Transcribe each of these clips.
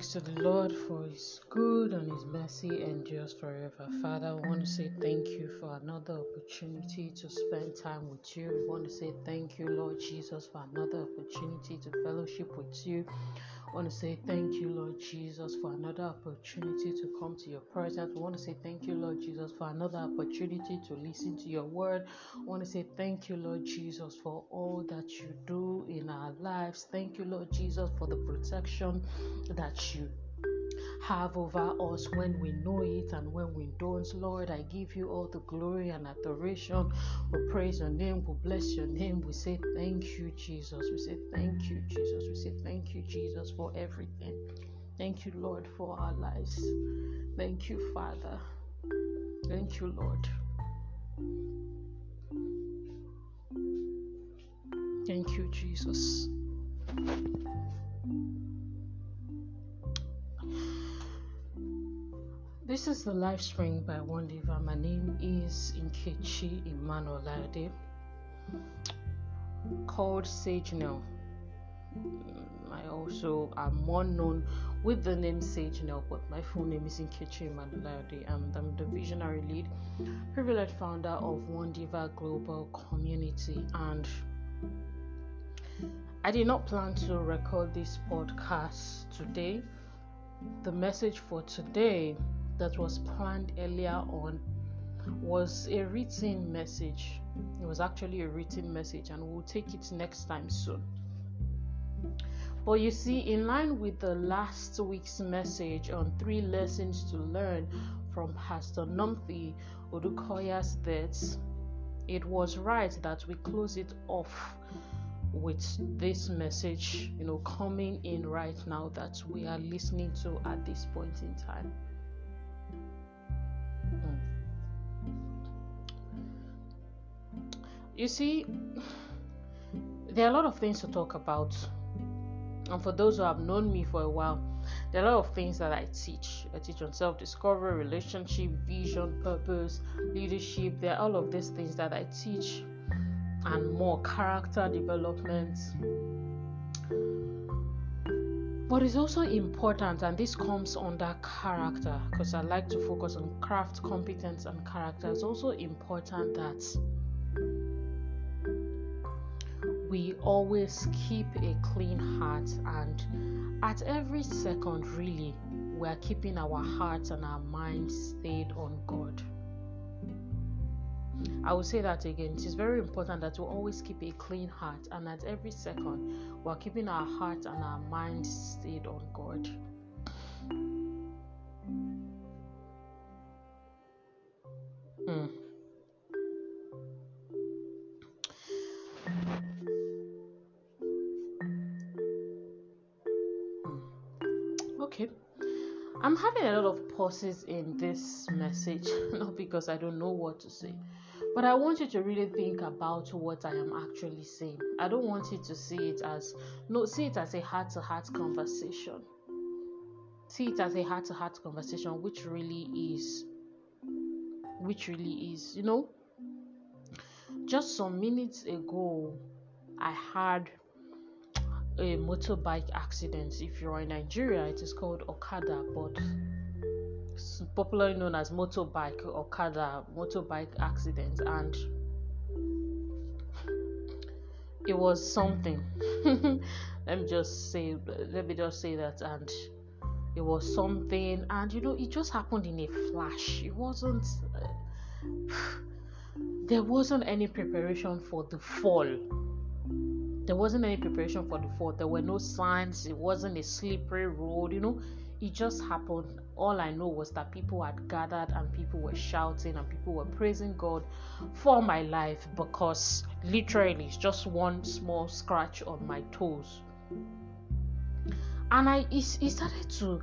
thanks to the Lord for His good and His mercy endures forever. Father, I want to say thank you for another opportunity to spend time with you. We want to say thank you, Lord Jesus, for another opportunity to fellowship with you. I want to say thank you, Lord Jesus, for another opportunity to come to your presence. We want to say thank you, Lord Jesus, for another opportunity to listen to your word. I want to say thank you, Lord Jesus, for all that you do in our lives. Thank you, Lord Jesus, for the protection that you have over us when we know it and when we don't. Lord, I give you all the glory and adoration. We praise your name, we bless your name. We say thank you, Jesus. We say thank you, Jesus. We say thank you, Jesus, for everything. Thank you, Lord, for our lives. Thank you, Father. Thank you, Lord. Thank you, Jesus. This is the Life Spring by One Diva. My name is Nkechi Emmanuel Lade, called Sage. I also am more known with the name Sage Nell, but my full name is Nkechi Emmanuel and I'm the visionary lead, privileged founder of One Diva Global Community. And I did not plan to record this podcast today. The message for today that was planned earlier on was a written message. It was actually a written message, and we'll take it next time soon. But you see, in line with the last week's message on three lessons to learn from Pastor Nomthi Odukoya's death, it was right that we close it off with this message, you know, coming in right now that we are listening to at this point in time. Hmm. You see, there are a lot of things to talk about. And for those who have known me for a while, there are a lot of things that I teach. I teach on self discovery, relationship, vision, purpose, leadership. There are all of these things that I teach and more character development. But it's also important, and this comes under character because I like to focus on craft, competence, and character. It's also important that we always keep a clean heart and at every second really we are keeping our hearts and our minds stayed on god i will say that again it is very important that we always keep a clean heart and at every second we are keeping our hearts and our minds stayed on god Hmm. Okay. I'm having a lot of pauses in this message, not because I don't know what to say, but I want you to really think about what I am actually saying. I don't want you to see it as no, see it as a heart-to-heart conversation. See it as a heart-to-heart conversation, which really is, which really is, you know. Just some minutes ago, I had a motorbike accident. If you're in Nigeria, it is called Okada, but popularly known as motorbike Okada motorbike accident, and it was something. let me just say, let me just say that, and it was something, and you know, it just happened in a flash. It wasn't. Uh, there wasn't any preparation for the fall there wasn't any preparation for the fall. There were no signs. It wasn't a slippery road. You know, it just happened. All I know was that people had gathered and people were shouting and people were praising God for my life because literally it's just one small scratch on my toes. And I it, it started to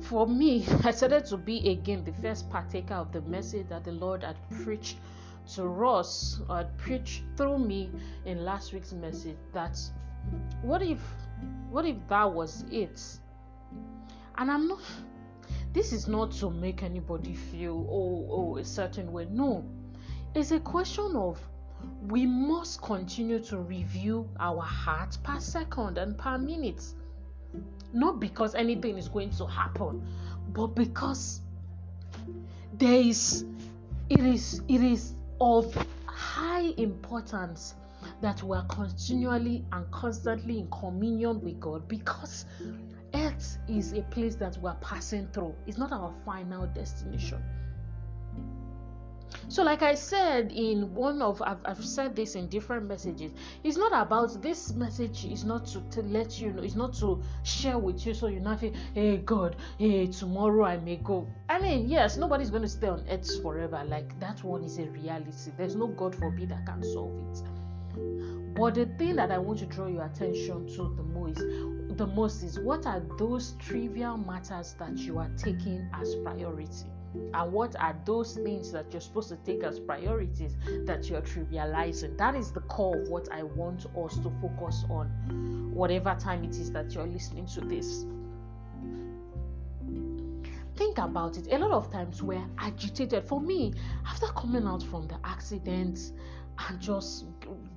for me, I started to be again the first partaker of the message that the Lord had preached to Ross uh, or preached through me in last week's message that what if what if that was it? And I'm not this is not to make anybody feel oh oh a certain way. No. It's a question of we must continue to review our heart per second and per minute. Not because anything is going to happen, but because there is it is it is of high importance that we are continually and constantly in communion with God because earth is a place that we are passing through. It's not our final destination. So, like I said in one of, I've, I've said this in different messages. It's not about this message. Is not to, to let you know. It's not to share with you so you not feel, hey God, hey tomorrow I may go. I mean, yes, nobody's going to stay on earth forever. Like that one is a reality. There's no God forbid that can solve it. But the thing that I want to draw your attention to the most, the most is what are those trivial matters that you are taking as priority and what are those things that you're supposed to take as priorities that you're trivializing? That is the core of what i want us to focus on whatever time it is that you're listening to this. Think about it. A lot of times we're agitated. For me after coming out from the accident and just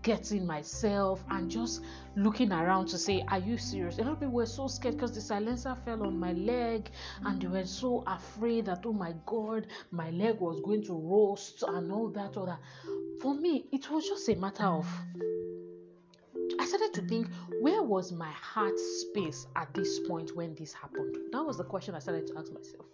getting myself and just looking around to say, Are you serious? A lot of people were so scared because the silencer fell on my leg and they were so afraid that, oh my God, my leg was going to roast and all that, all that. For me, it was just a matter of. I started to think, where was my heart space at this point when this happened? That was the question I started to ask myself.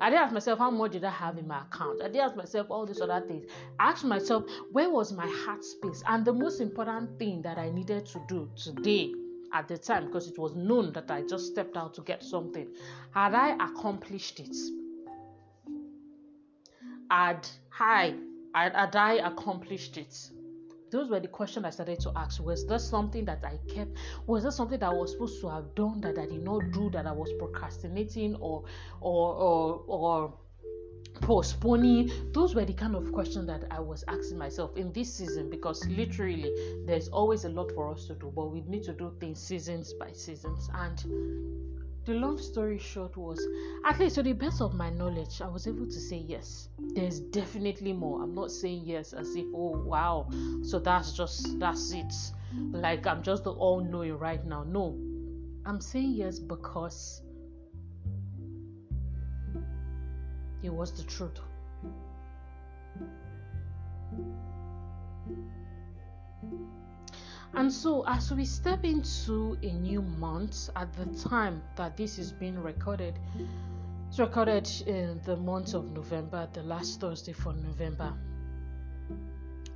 I didn't ask myself how much did I have in my account. I didn't ask myself all these other things. I asked myself where was my heart space, and the most important thing that I needed to do today at the time because it was known that I just stepped out to get something. Had I accomplished it? Had I had, had I accomplished it? Those were the questions I started to ask. Was there something that I kept? Was there something that I was supposed to have done that I did not do that I was procrastinating or or or or postponing? Those were the kind of questions that I was asking myself in this season because literally there's always a lot for us to do, but we need to do things seasons by seasons and the long story short was at least to the best of my knowledge i was able to say yes. There's definitely more. I'm not saying yes as if oh wow. So that's just that's it. Like i'm just the all knowing right now. No. I'm saying yes because it was the truth and so, as we step into a new month, at the time that this is being recorded, it's recorded in the month of November, the last Thursday for November.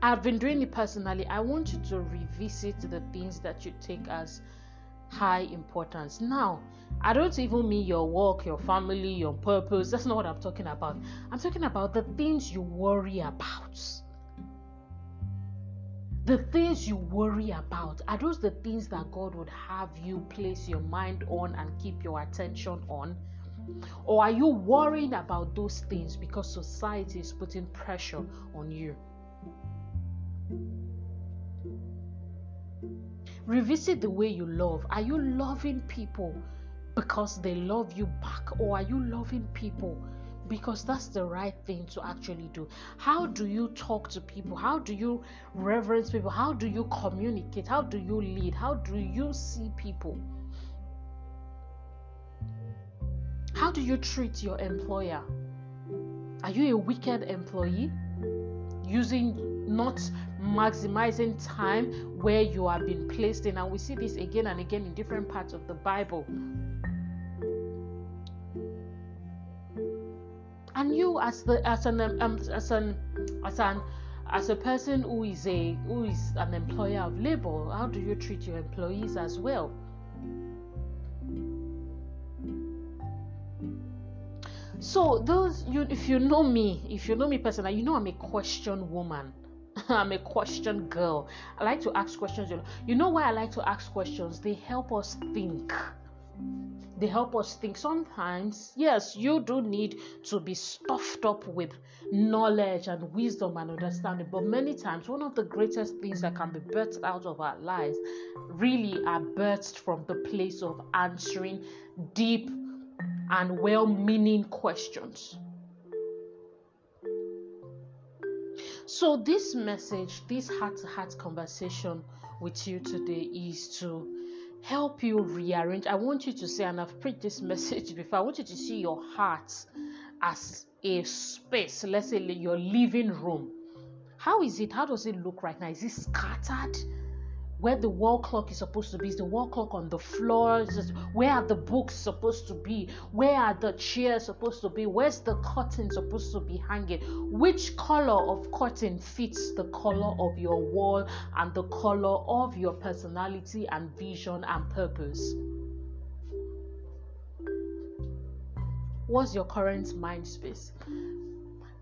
I've been doing it personally. I want you to revisit the things that you take as high importance. Now, I don't even mean your work, your family, your purpose. That's not what I'm talking about. I'm talking about the things you worry about the things you worry about are those the things that God would have you place your mind on and keep your attention on? Or are you worrying about those things because society is putting pressure on you? Revisit the way you love. Are you loving people because they love you back? Or are you loving people because that's the right thing to actually do. How do you talk to people? How do you reverence people? How do you communicate? How do you lead? How do you see people? How do you treat your employer? Are you a wicked employee? Using not maximizing time where you have been placed in, and we see this again and again in different parts of the Bible and you as the as an um, as an as an as a person who is a who is an employer of labor how do you treat your employees as well? So those you if you know me if you know me personally you know i'm a question woman. I'm a question girl. I like to ask questions you know why i like to ask questions? They help us think they help us think. Sometimes yes you do need to be stuffed up with knowledge and wisdom and understanding. But many times one of the greatest things that can be birthed out of our lives really are birthed from the place of answering deep and well-meaning questions. So this message this heart-to-heart conversation with you today is to help you rearrange. I want you to see, and I've preached this message before, I want you to see your heart as a space, let's say your living room. How is it? How does it look right now? Is it scattered? Where the wall clock is supposed to be is the wall clock on the floor. Where are the books supposed to be? Where are the chairs supposed to be? Where's the curtain supposed to be hanging? Which color of curtain fits the color of your wall and the color of your personality and vision and purpose? What's your current mind space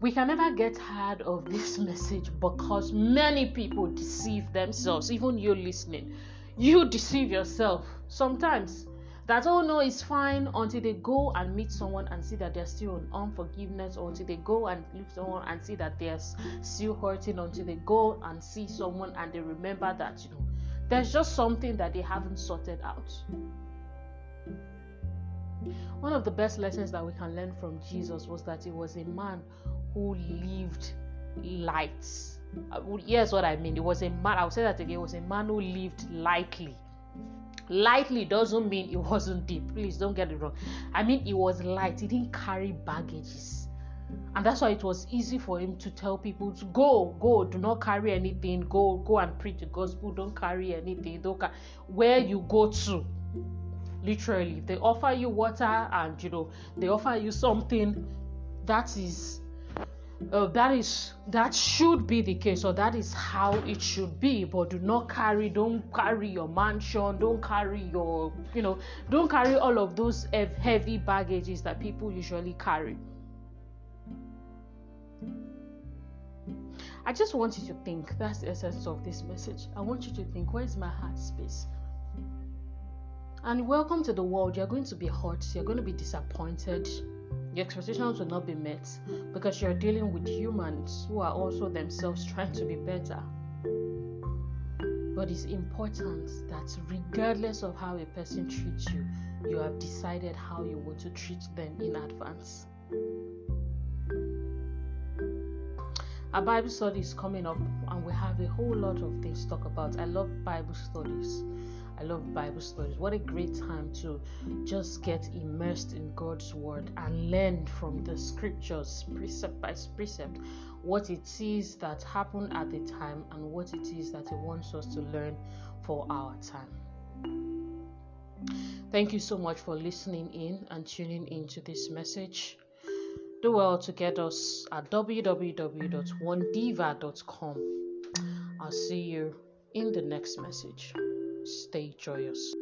we can never get tired of this message because many people deceive themselves, even you listening. You deceive yourself sometimes. That oh no, it's fine until they go and meet someone and see that they're still on unforgiveness, or until they go and meet someone and see that they're still hurting, until they go and see someone and they remember that you know there's just something that they haven't sorted out. One of the best lessons that we can learn from Jesus was that he was a man who lived light. Uh, here's what I mean. It was a man, I'll say that again, it was a man who lived lightly. Lightly doesn't mean it wasn't deep. Please don't get it wrong. I mean, it was light, he didn't carry baggages. And that's why it was easy for him to tell people to go, go, do not carry anything, go, go and preach the gospel, don't carry anything, don't where you go to. Literally, if they offer you water and you know they offer you something, that is uh, that is that should be the case or that is how it should be. But do not carry don't carry your mansion don't carry your you know don't carry all of those heavy baggages that people usually carry. I just want you to think. That's the essence of this message. I want you to think where's my heart space and welcome to the world you're going to be hurt you're going to be disappointed your expectations will not be met because you're dealing with humans who are also themselves trying to be better. But it's important that regardless of how a person treats you, you have decided how you want to treat them in advance. Our Bible study is coming up, and we have a whole lot of things to talk about. I love Bible studies. I love Bible studies. What a great time to just get immersed in God's Word and learn from the scriptures, precept by precept, what it is that happened at the time and what it is that He wants us to learn for our time. Thank you so much for listening in and tuning into this message. Do well to get us at www.onediva.com. I'll see you in the next message. Stay joyous.